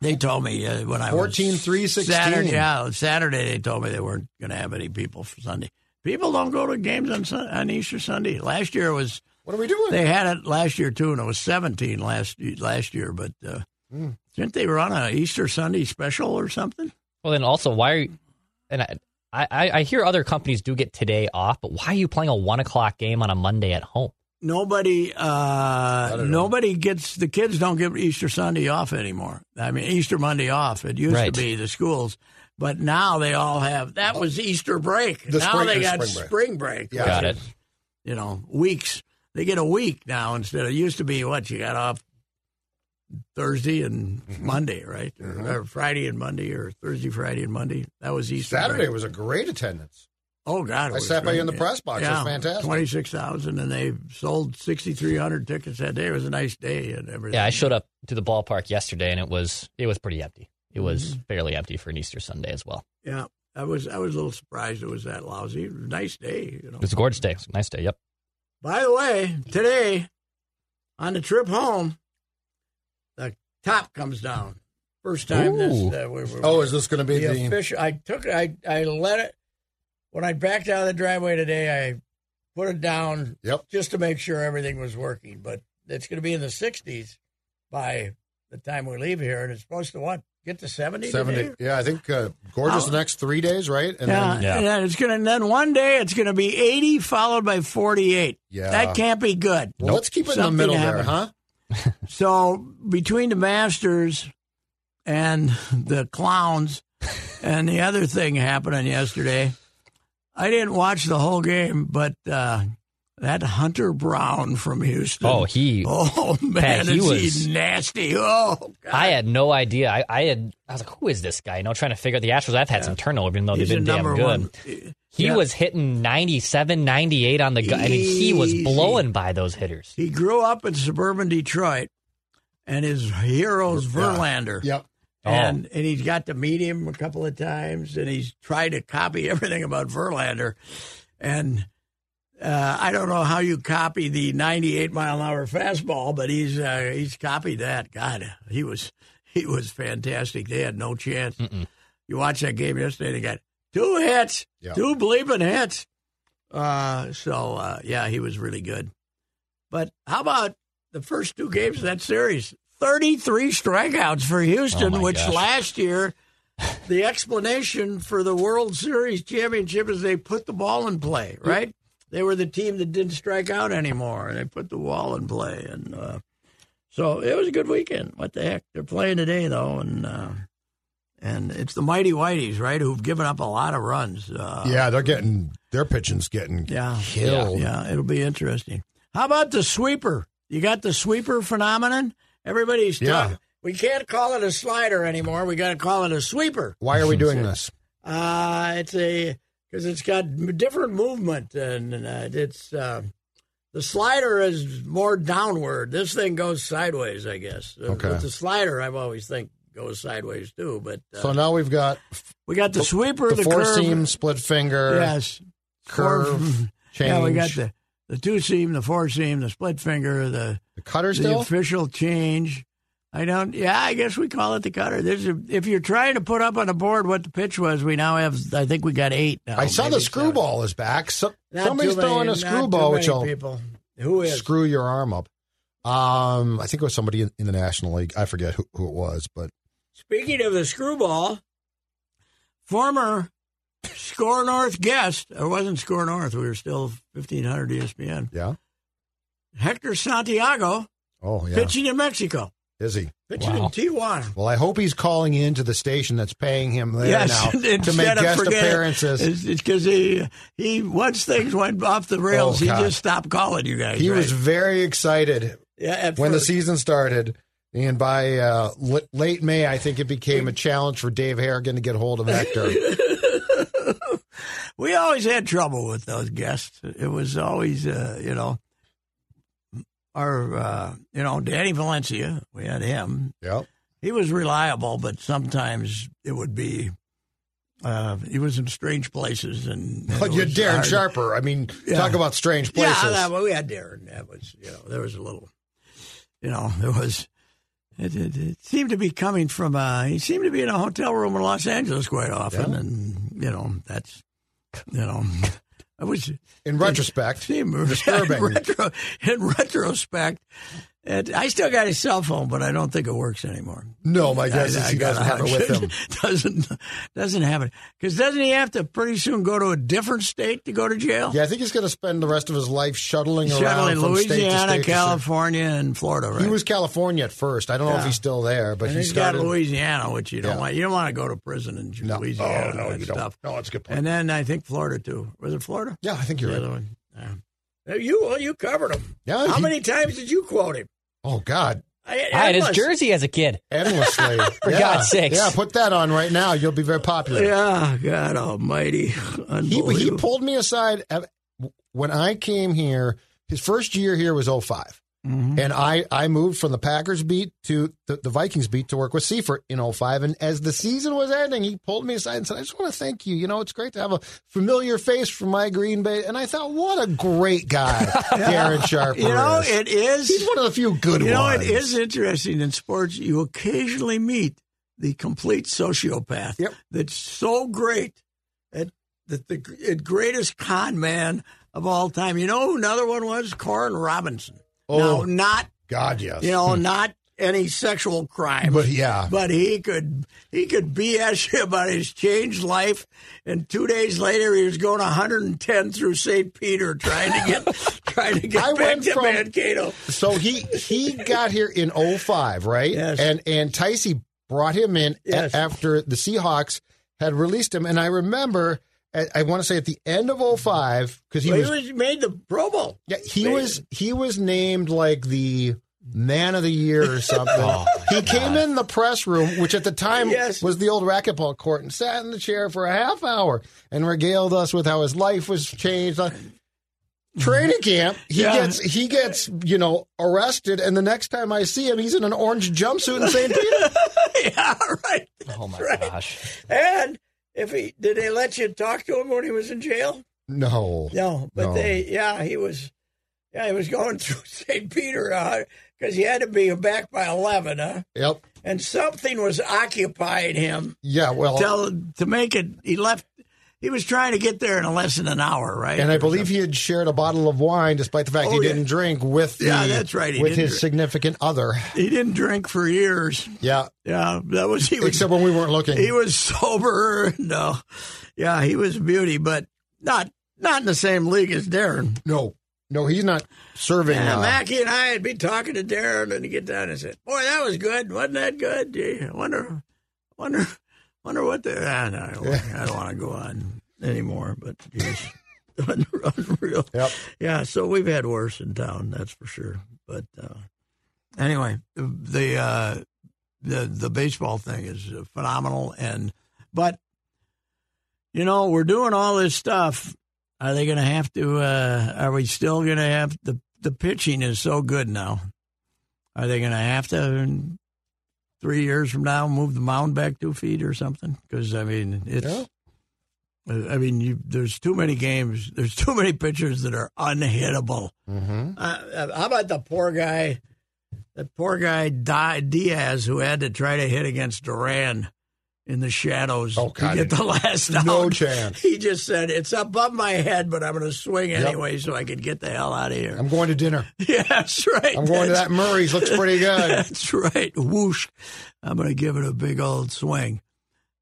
They told me uh, when I 14, was 3, 16. Saturday. Yeah, Saturday they told me they weren't going to have any people for Sunday. People don't go to games on on Easter Sunday. Last year it was What are we doing? they had it last year too, and it was 17 last last year. But uh, Hmm. didn't they run a Easter Sunday special or something? Well, then also, why are you, and I, I, I hear other companies do get today off, but why are you playing a one o'clock game on a Monday at home? Nobody, uh, don't know. nobody gets the kids don't get Easter Sunday off anymore. I mean Easter Monday off. It used Right. to be the schools, but now they all have. That was Easter break. The now spring- they the got spring break. spring break. Yeah. Got which it. is, You know, weeks. They get a week now instead of it used to be what you got off Thursday and Mm-hmm. Monday, right? Or, or Friday and Monday, or Thursday, Friday and Monday. That was Easter. Saturday break. was a great attendance. Oh God! it I was sat by you in the press box. It was fantastic. Twenty six thousand, and they sold sixty three hundred tickets that day. It was a nice day and everything. Yeah, I showed up to the ballpark yesterday, and it was it was pretty empty. It was fairly empty for an Easter Sunday as well. Yeah, I was I was a little surprised it was that lousy. It was a nice day, you know. It was a gorgeous day. It was a nice day. Yep. By the way, today on the trip home, the top comes down. First time this. Uh, we, we, Oh, is this going to be the the? official? I took it. I I let it when I backed out of the driveway today. I put it down Yep. just to make sure everything was working. But it's going to be in the 60s by the time we leave here, and it's supposed to what get to 70. Seventy. today? Yeah, I think uh, gorgeous How- the next three days, right? And yeah, then Yeah. and then it's gonna. Then one day it's gonna be 80, followed by 48. Yeah. that can't be good. well, let's keep it in the middle there, happened. huh? So between the Masters and the Clowns and the other thing happening yesterday, I didn't watch the whole game, but uh, that Hunter Brown from Houston. Oh, he. Oh man, Pat, he is was- he nasty? Oh, God. I had no idea. I, I had. I was like, "Who is this guy?" You know, trying to figure out the Astros. I've had some turnover, even though he's they've been damn good. one. He Yeah. was hitting 97, 98 on the gun. I mean, he was Easy. blowing by those hitters. He grew up in suburban Detroit, and his hero's Verlander. Yep. And and he's got to meet him a couple of times, and he's tried to copy everything about Verlander. And uh, I don't know how you copy the 98 mile an hour fastball, but he's uh, he's copied that. God, he was he was fantastic. They had no chance. You watch that game yesterday; they got two hits, Yeah. two bleeping hits. Uh, so uh, yeah, he was really good. But how about the first two games of that series? 33 strikeouts for Houston, Oh, which gosh. last year, the explanation for the World Series championship is they put the ball in play, right? They were the team that didn't strike out anymore, and they put the ball in play. And uh, so it was a good weekend. What the heck? They're playing today, though, and uh, and it's the Mighty Whiteys, right, who've given up a lot of runs. Uh, Yeah, they're getting their pitching's getting yeah, killed. yeah, it'll be interesting. How about the sweeper? You got the sweeper phenomenon. Everybody's Yeah. talking. We can't call it a slider anymore. We got to call it a sweeper. Why are we doing this? Uh, it's a because it's got different movement and uh, it's uh, the slider is more downward. This thing goes sideways, I guess. Uh, Okay. But the slider, I've always think goes sideways too. But uh, So now we've got we got the sweeper, the, the, four curve, seam, split finger, yes, curve, change. Yeah, we got the the two seam, the four seam, the split finger, the the cutter the still. official change. I don't. Yeah, I guess we call it the cutter. There's a, if you're trying to put up on the board what the pitch was, we now have. I think we got eight now. I saw the seven. screwball is back. So, somebody's many- throwing a screwball, which will people. Who is? screw your arm up. Um, I think it was somebody in, in the National League. I forget who, who it was, but Speaking of the screwball, former SKOR North guest. It wasn't SKOR North. We were still 1500 ESPN. yeah. Hector Santiago Oh yeah, pitching in Mexico, is he? pitching Wow. in Tijuana. Well, I hope he's calling in to the station that's paying him there Yes, now to make guest appearances. Because he he once things went off the rails, Oh, he just stopped calling you guys. He right? was very excited yeah, when the season started. And by uh, l- late May, I think it became a challenge for Dave Harrigan to get hold of Hector. we always had trouble with those guests. It was always, uh, you know, our, uh, you know, Danny Valencia. We had him. yep. He was reliable, but sometimes it would be. Uh, he was in strange places, and, and But you're was Darren hard- Sharper. I mean, Yeah. talk about strange places. Yeah, that, well, we had Darren. That was, you know, there was a little, you know, there was. It, it, it seemed to be coming from. Uh, he seemed to be in a hotel room in Los Angeles quite often, Yeah. and you know that's, you know, I was In retrospect, in, disturbing. in, retro, in retrospect, and I still got his cell phone, but I don't think it works anymore. no, my guess I- is he doesn't have it with him. doesn't doesn't have it because doesn't he have to pretty soon go to a different state to go to jail? Yeah, I think he's going to spend the rest of his life shuttling around Shuttling from state to Louisiana, state. to California, and Florida. state. Right? He was California at first. I don't know if he's still there, but and he he's started. got Louisiana, which you don't Yeah. want. You don't want to go to prison in No. Oh, Louisiana. Oh, and no, that you don't. stuff. No, that's a good point. And then I think Florida too. Was it Florida? yeah, I think you're the right. other one. Yeah. You well, you covered him. Yeah, How he- many times did you quote him? Oh God, I had his jersey as a kid. endlessly. For yeah. God's sakes. Yeah, put that on right now. You'll be very popular. Yeah, God Almighty, He he pulled me aside when I came here. His first year here was 5 Mm-hmm. And I, I moved from the Packers beat to the, the Vikings beat to work with Seifert in 05. And as the season was ending, he pulled me aside and said, I just want to thank you. You know, it's great to have a familiar face from my Green Bay. And I thought, what a great guy Darren Sharper You know, is. it is. He's one of the few good ones. you know, it is interesting in sports. You occasionally meet the complete sociopath Yep. that's so great at that the gr- greatest con man of all time. You know who another one was? Koren Robinson. Oh. No, not God, yes. you know, hmm. not any sexual crime. But yeah. But he could he could BS you about his changed life, and two days later he was going 110 through St. Peter trying to get trying to get I back went to from- Mankato. So he he got here in 05, right? Yes. And and Ticey brought him in a- after the Seahawks had released him. And I remember, I, I want to say at the end of 05, because he Well, was, he was made the Pro Bowl. yeah, he made- was he was named like the man of the year or something. Oh, he came in the press room, which at the time Yes. was the old racquetball court, and sat in the chair for a half hour and regaled us with how his life was changed. Mm-hmm. Training camp, he Yeah. gets he gets you know arrested, and the next time I see him, he's in an orange jumpsuit in St. Peter. yeah, right. Oh my right. gosh. And if he did they let you talk to him when he was in jail? No, No, but No. they yeah he was yeah he was going through St. Peter uh, because he had to be back by eleven, huh? yep, And something was occupying him yeah. Well, till to make it. He left. He was trying to get there in less than an hour, right? and I believe he had shared a bottle of wine, despite the fact Oh, he yeah. didn't drink with the, Yeah, that's right, he with his drink. significant other. he didn't drink for years. Yeah, Yeah, that was he was except when we weren't looking. he was sober. No, yeah, he was a beauty, but not not in the same league as Darren. no, no, he's not serving. Yeah, uh, Mackie and I would be talking to Darren, and he'd get down and say, "Boy, that was good. Wasn't that good? Gee, I wonder, wonder, wonder what the. I don't, don't want to go on anymore, but geez, unreal. Yep. Yeah, so we've had worse in town, that's for sure. But uh, anyway, the uh, the the baseball thing is phenomenal, and but you know we're doing all this stuff. Are they going to have to? Uh, are we still going to have the the pitching is so good now? Are they going to have to three years from now move the mound back two feet or something? Because I mean, it's. Yeah. I mean, you, there's too many games. There's too many pitchers that are unhittable. mhm. Uh, uh, how about the poor guy, The poor guy Di- Diaz, who had to try to hit against Duran in the shadows Oh, God. to get the last out? No chance. He just said, "It's above my head, but I'm going to swing Yep. anyway, so I can get the hell out of here." I'm going to dinner. yeah, that's right. I'm going to that Murray's. Looks pretty good. That's right. Whoosh. I'm going to give it a big old swing.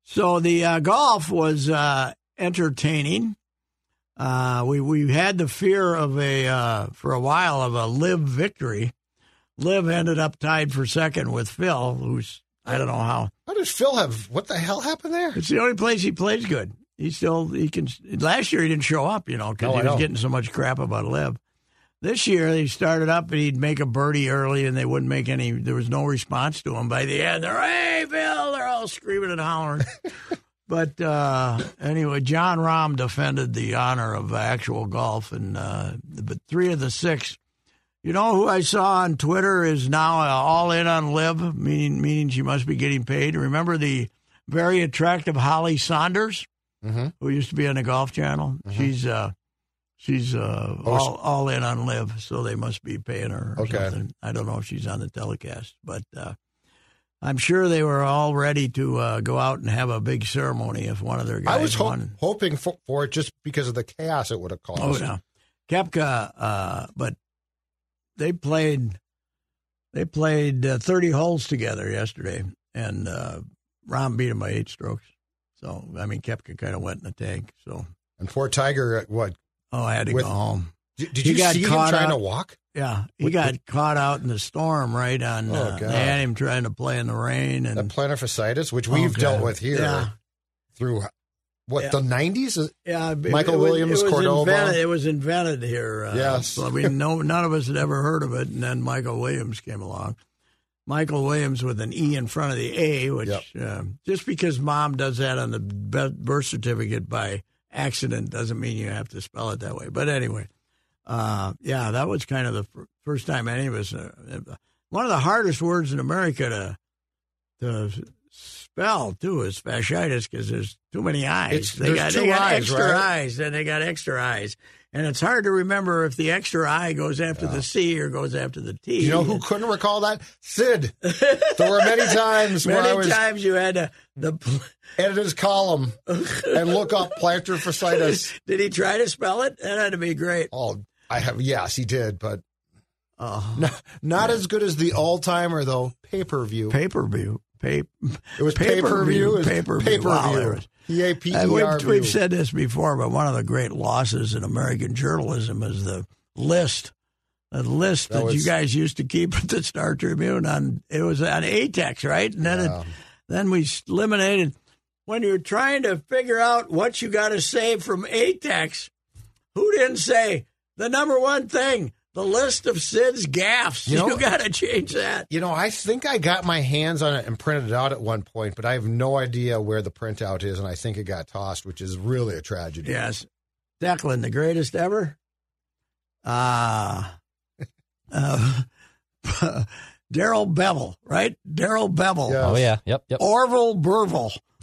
So the uh, golf was uh, entertaining. Uh, we we had the fear of a uh, for a while of a live victory. Liv ended up tied for second with Phil, who's I don't know how. How does Phil have? What the hell happened there? It's the only place he plays good. He still he can. Last year he didn't show up, you know, because No, I he was know. getting so much crap about Liv. This year he started up and he'd make a birdie early, and they wouldn't make any. There was no response to him. By the end, they're hey Bill, they're all screaming and hollering. but uh, anyway, Jon Rahm defended the honor of actual golf, and uh, but three of the six. You know who I saw on Twitter is now uh, all in on Liv, meaning meaning she must be getting paid. Remember the very attractive Holly Sonders, Mhm. who used to be on the Golf Channel. She's uh, she's uh, Oh, all, all in on Liv, so they must be paying her. Or Okay. something. I don't know if she's on the telecast, but uh, I'm sure they were all ready to uh, go out and have a big ceremony if one of their guys I was ho- hoping for, for it just because of the chaos it would have caused. Oh no, Koepka. Uh, but they played. They played uh, 30 holes together yesterday, and uh, Rahm beat him by eight strokes. So I mean, Koepka kind of went in the tank. So And poor Tiger, what? oh, I had to With- go home. Did, did you see him trying to walk? Yeah, he With- got caught out in the storm right on. Oh, uh, God. they had him trying to play in the rain, and the plantar fasciitis, which Oh, we've God. dealt with here Yeah. through what Yeah. the nineties. yeah, Micheal it Williams, it was Cordova. Invented, it was invented here. Uh, Yes. I mean, no, none of us had ever heard of it, and then Micheal Williams came along. Micheal Williams with an E in front of the A, which Yep. uh, just because mom does that on the birth certificate by accident doesn't mean you have to spell it that way. But anyway, uh, yeah, that was kind of the fir- first time any of us. Uh, one of the hardest words in America to to spell too is fasciitis because there's too many eyes. It's- they got, two they got eyes, extra right? eyes, and they got extra eyes, and it's hard to remember if the extra eye goes after the C or goes after the T. You know who couldn't recall that? Sid. There were many times Many was times you had to the. edit his column and look up plantar fasciitis. Did he try to spell it? That had to be great. Oh, I have yes, he did, but Oh, not, not as good as the all timer though. Pay per view. pay per view. Pay. It was pay per pay-per-view, pay-per-view. Wow, there view. was- P A P E And R we've, we've said this before, but one of the great losses in American journalism is the list. The list That that, you guys used to keep at the Star Tribune on it was on ATEX, right? And then Yeah. it, then we eliminated when you're trying to figure out what you got to say from ATEX. Who didn't say the number one thing? The list of Sid's gaffes. You You, got to change that. You know, I think I got my hands on it and printed it out at one point, but I have no idea where the printout is, and I think it got tossed, which is really a tragedy. Yes. Declan, the greatest ever? Ah. Uh, Darrell Bevell, right? Darrell Bevell. Yeah. Oh yeah, yep, yep. Orville Burville.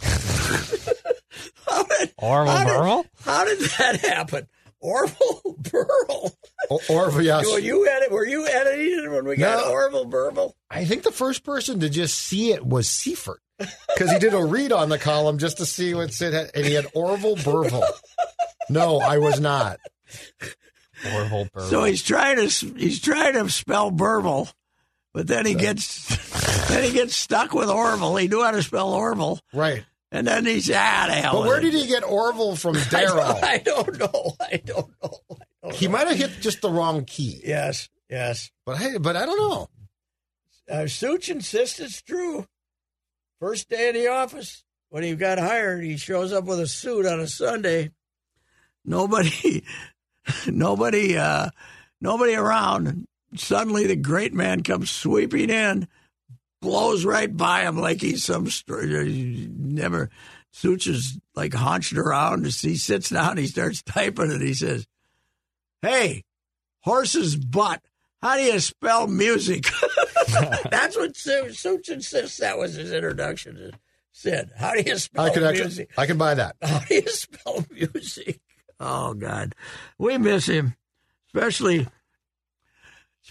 how, did, Orville how did- Burville? how did that happen? Orville Burville. Or, or yes, Were you edit, Were you editing it when we got No. Orville Burville? I think the first person to just see it was Seifert because he did a read on the column just to see what Sid had, and he had Orville Burville. No, I was not. Orville Burville. So he's trying to he's trying to spell Burville, but then he gets then he gets stuck with Orville. He knew how to spell Orville. Right. And then he's ah, the hell. But where did he get Orville from Darrell? I don't know. I don't know. I don't He know. might have hit just the wrong key. Yes, yes. But hey, but I don't know. Uh, Such insists it's true. First day in the office, when he got hired, he shows up with a suit on a Sunday. Nobody, nobody, uh, nobody around. Suddenly, the great man comes sweeping in, blows right by him like he's some str- never. Such is like hunched around. He sits down. He starts typing, and he says, "Hey, horse's butt. How do you spell music?" That's what Su- Such insists. That was his introduction to Sid. How do you spell I can actually, music? I can buy that. How do you spell music? Oh God, we miss him, especially,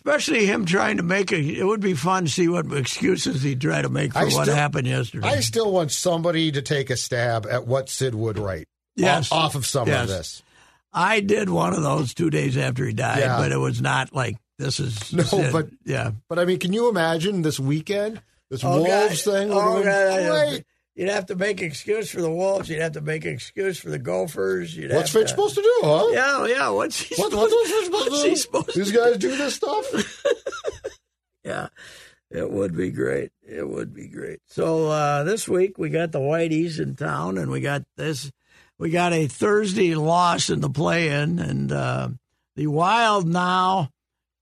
especially him trying to make a. It would be fun to see what excuses he'd try to make for I what still- happened yesterday. I still want somebody to take a stab at what Sid would write. Yes. Off, off of some Yes. of this. I did one of those two days after he died, Yeah. but it was not like this is No, Sid. but- yeah, But I mean, can you imagine this weekend? This Oh, Wolves oh, God. thing Oh, God. great. You'd have to make excuse for the Wolves. You'd have to make excuse for the Gophers. You'd What's Finch to, supposed to do, huh? Yeah, yeah. What's he What, supposed, what's supposed what's to he do? supposed to These guys do this stuff? Yeah, it would be great. It would be great. So uh, this week we got the Whiteys in town, and we got this. We got a Thursday loss in the play-in, and uh, the Wild now.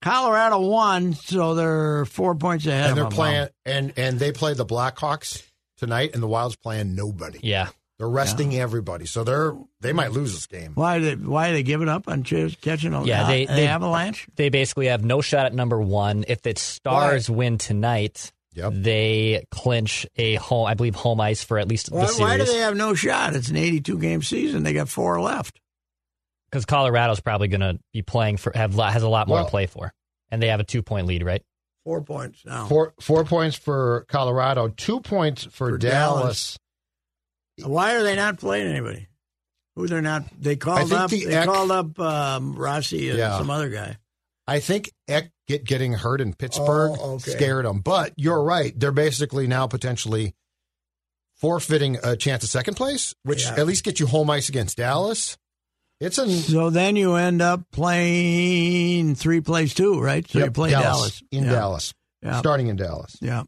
Colorado won, so they're four points ahead. and they're playing, and, and they play the Blackhawks tonight, and the Wild's playing nobody. yeah, They're resting everybody, so they're they might lose this game. Why they why are they giving up on ch- catching a Yeah, they- uh, an they- avalanche? they basically have no shot at number one. If the Stars win tonight, Yep. they clinch a home, I believe, home ice for at least Why, the series. why do they have no shot? It's an 82 game season. They got four left. Because Colorado's probably going to be playing for have lot- has a lot more Well- to play for, and they have a two point lead, right? Four points now. Four four points for Colorado, two points for, For Dallas. Dallas. Why are they not playing anybody? Who they're not? They called up. the they Eck- called up um, Rossi and Yeah. some other guy. I think Eck get, getting hurt in Pittsburgh Oh, okay. scared them. But you're right; they're basically now potentially forfeiting a chance at second place, which Yeah. at least gets you home ice against Dallas. It's So then you end up playing three plays two, right? So you Yep, play Dallas, in yeah. Dallas, Yeah. starting in Dallas. Yeah,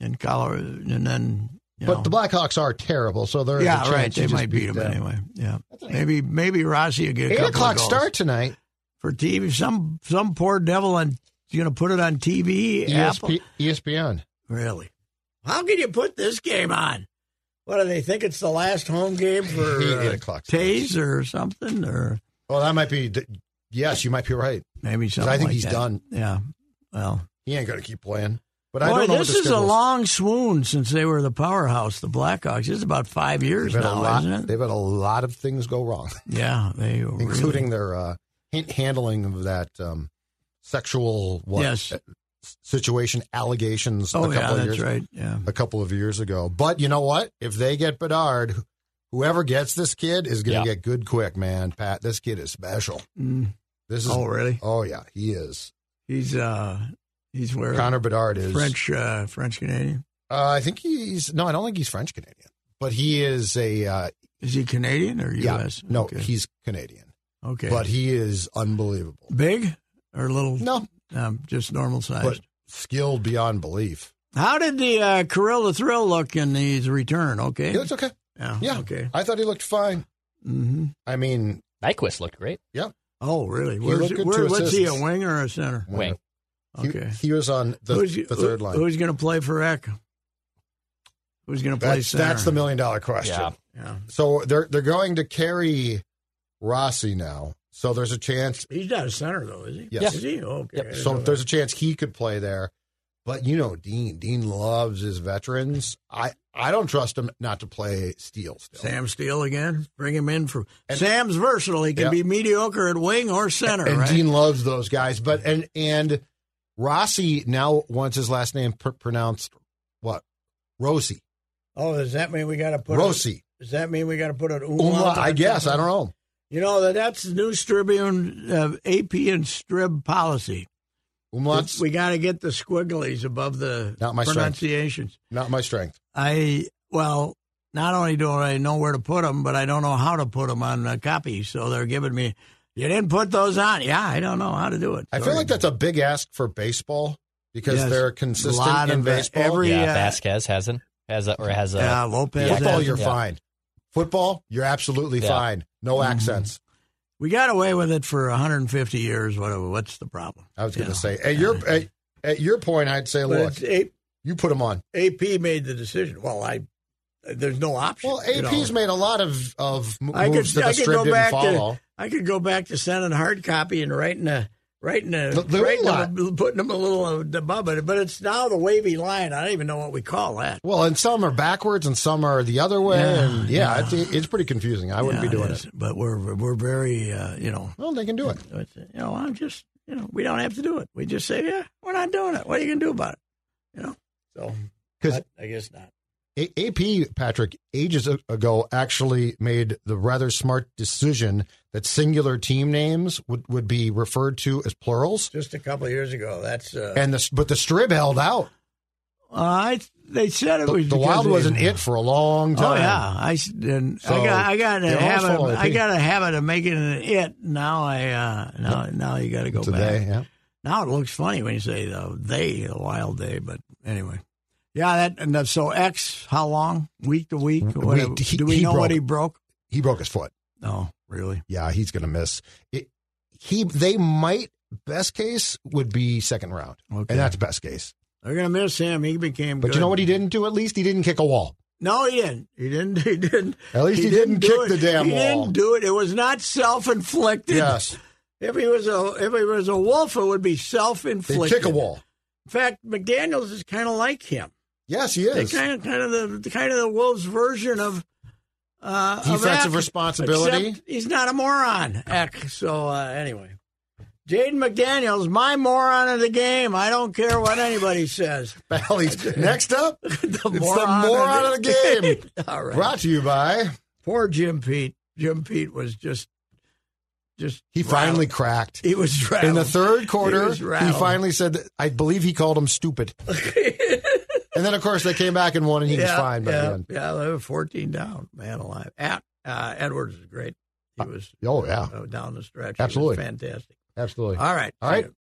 in Colorado, and then you But know. the Blackhawks are terrible, so there's a yeah, right. They might beat them them. anyway. Yeah, maybe maybe Rossi will get a Eight couple o'clock start tonight. for TV. Some some poor devil on going to put it on TV. Apple, ESP, ESPN. really? How can you put this game on? What do they think it's the last home game for Eight- uh, o'clock. Toews or something, or Well, that might be. Yes, you might be right. maybe something. I think like he's that. done. Yeah. Well, He ain't going to keep playing. But I don't know. this is a long swoon since they were the powerhouse, the Blackhawks. it's about five years They've had, a now, lot, isn't it? they've had a lot of things go wrong, Yeah, they really- including their uh, handling of that um, sexual what, Yes. Situation allegations. Oh a couple yeah, of that's years, right. Yeah. A couple of years ago. But you know what? If they get Bedard, whoever gets this kid is going to Yeah. get good quick, man. Pat, this kid is special. Mm. This is. Oh really? Oh yeah, he is. He's uh he's where Connor Bedard is French uh, French Canadian. Uh, I think he's no, I don't think he's French Canadian, but he is a uh, Is he Canadian or yeah. U.S.? No, okay. he's Canadian, okay. but he is unbelievable. big or little? No, um, just normal size. but skilled beyond belief. How did the uh, Kirill the Thrill look in his return? Okay. He looks okay. yeah. Yeah, Okay. I thought he looked fine. hmm I mean, Nyquist looked great. Yeah. Oh, really? Where's looked good where, to what's he, a assists. wing or a center? Wing. he, Okay. he was on the, who's, the third line. Who's going to play for Eck? Who's going to play That's center? that's the million dollar question. Yeah. Yeah. So they're they're going to carry Rossi now. So there's a chance. He's not a center though, is he? Yes. Is he? Oh, okay. I didn't So there's a chance he could play there. But you know, Dean. Dean loves his veterans. I I don't trust him not to play Steel still. Sam Steel again. Bring him in for And- Sam's versatile. He can Yeah. be mediocre at wing or center. and right? Dean loves those guys. But and and Rossi now wants his last name pr- pronounced what? Rossi. oh, does that mean we got to put? Rossi. A, does that mean we got to put an umlaut? Umlaut, I guess. of I don't know. You know that that's the new Tribune uh, AP and Strib policy. Umlaut's we got to get the squigglies above the Not my strength. pronunciations. not my strength. I well, not only do I know where to put them, but I don't know how to put them on a copy. So they're giving me. You didn't put those on. Yeah, I don't know how to do it. I feel like that's a big ask for baseball because Yes. they're consistent in baseball. every- Yeah, uh, Vasquez hasn't has a, or has a yeah, Lopez. Football, has- you're Yeah. fine. Football, you're absolutely Yeah. fine. No Mm-hmm. accents. We got away with it for 150 years. What, what's the problem? I was going to say at your at, at your point, I'd say, look, A- you put them on. AP made the decision. Well, I there's no option. Well, you know. AP's made a lot of of m- I moves could, that I the could strip go didn't back follow. to I could go back to sending hard copy and writing a writing a The- the umlaut. a, putting them a little above it, but it's now the wavy line. I don't even know what we call that. well, and some are backwards and some are the other way, Yeah, and yeah, yeah. It's, it's pretty confusing. I wouldn't Yeah, be doing is. it. but we're we're very uh, you know Well, they can do it. you know I'm just you know we don't have to do it. We just say yeah we're not doing it. What are you gonna do about it? You know so 'Cause- but I guess not. A- AP Patrick ages ago actually made the rather smart decision that singular team names would, would be referred to as plurals, Just a couple of years ago, that's uh, and the but the strib held out. uh, I they said it The, was the Wild wasn't it for a long time. Oh yeah, I s- and So, I got I got a habit. follow I got a habit of making it an it. Now I uh, now now you got to go Today, back. yeah. Now it looks funny when you say the they the wild day, but anyway. Yeah, that and that, so X. How long? Week to week? He- Do we he know what he broke? He broke his foot. Oh, really? Yeah, he's going to miss. It, he they might best case would be second round, Okay. and that's best case. They're gonna miss him. He became. But good. you know what he didn't do? At least he didn't kick a wall. No, he didn't. He didn't. He didn't. At least he didn't do kick it. the damn he wall. He didn't do it. It was not self inflicted. Yes, If he was a if he was a wolf, it would be self inflicted. kick a wall. In fact, McDaniel's is kind of like him. Yes, he is. kind of kind of the, the kind of the Wolves version of uh, of Defensive Eck, responsibility. He's not a moron, Eck. So uh, anyway, Jaden McDaniels, my moron of the game. I don't care what anybody says. Bally's. Next up, the it's the moron of the game. All right. Brought to you by. Poor Jim Pete. Jim Pete was just, just. He finally rattled. cracked. He was In the third quarter, was he, finally said, that, I believe he called him stupid. And then, of course, they came back and won, and he was fine by yeah, the end. Yeah, they were 14 down. Man alive. At, uh, Edwards is great. He was Oh, yeah. uh, down the stretch. Absolutely. Fantastic. Absolutely. All right. All right.